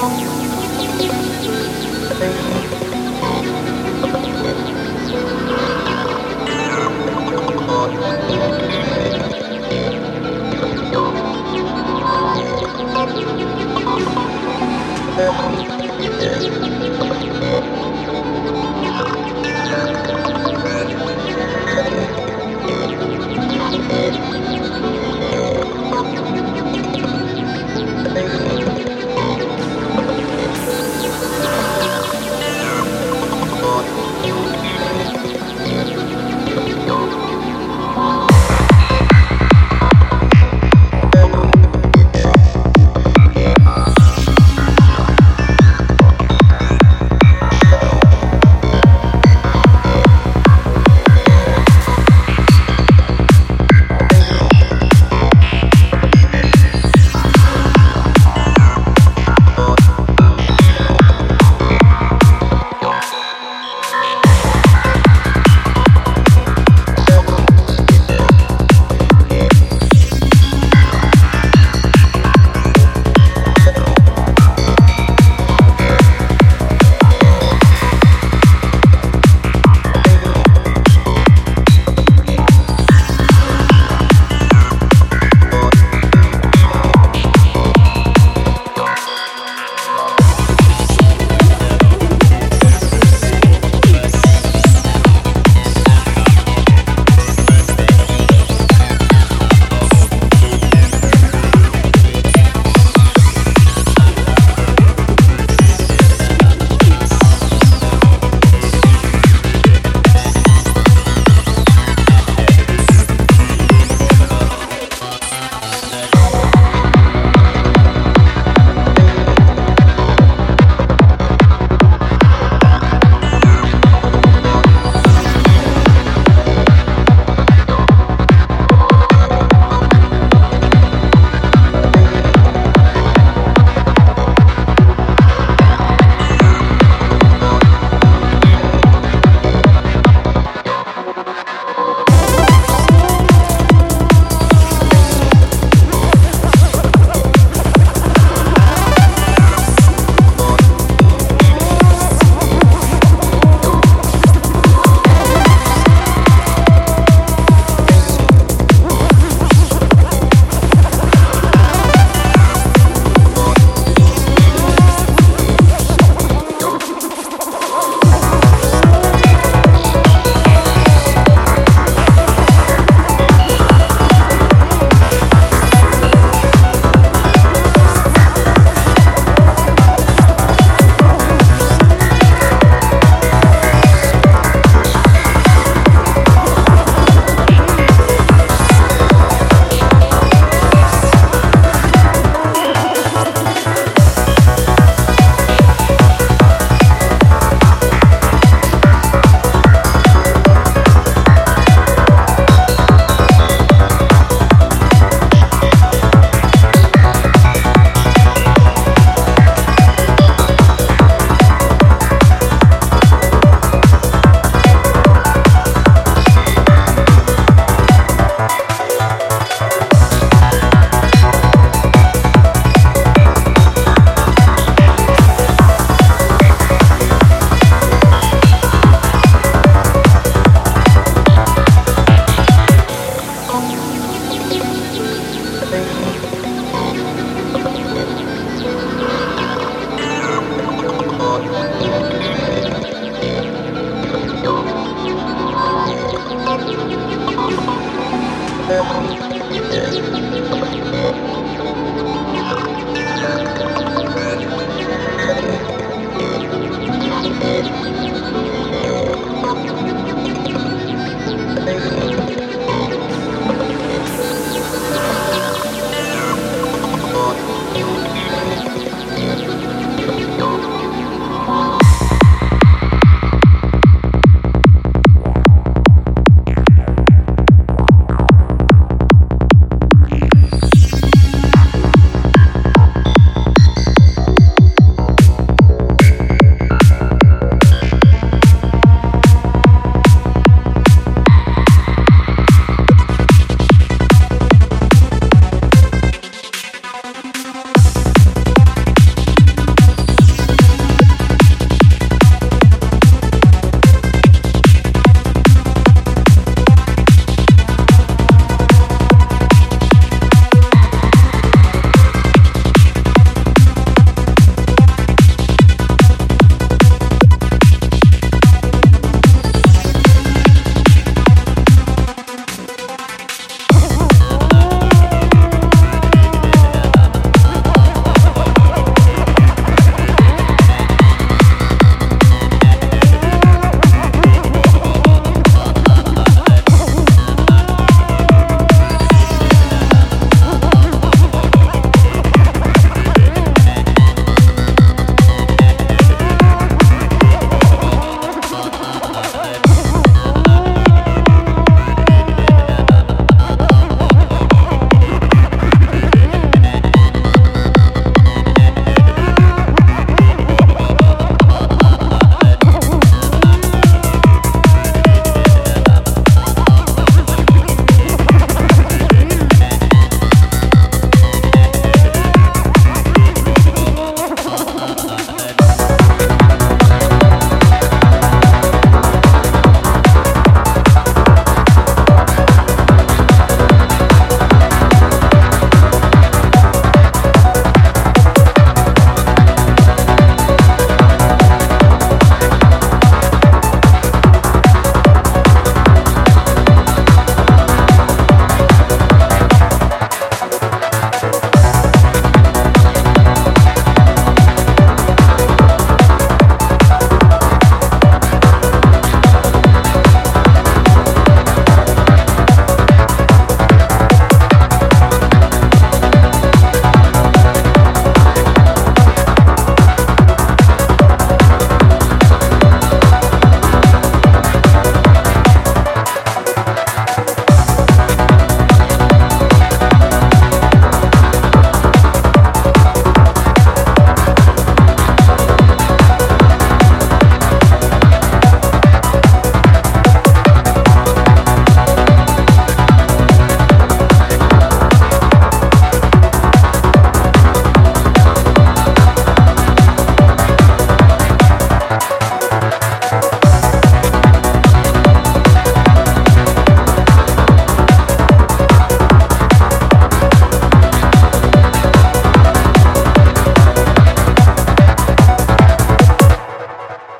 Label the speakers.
Speaker 1: You. Yeah.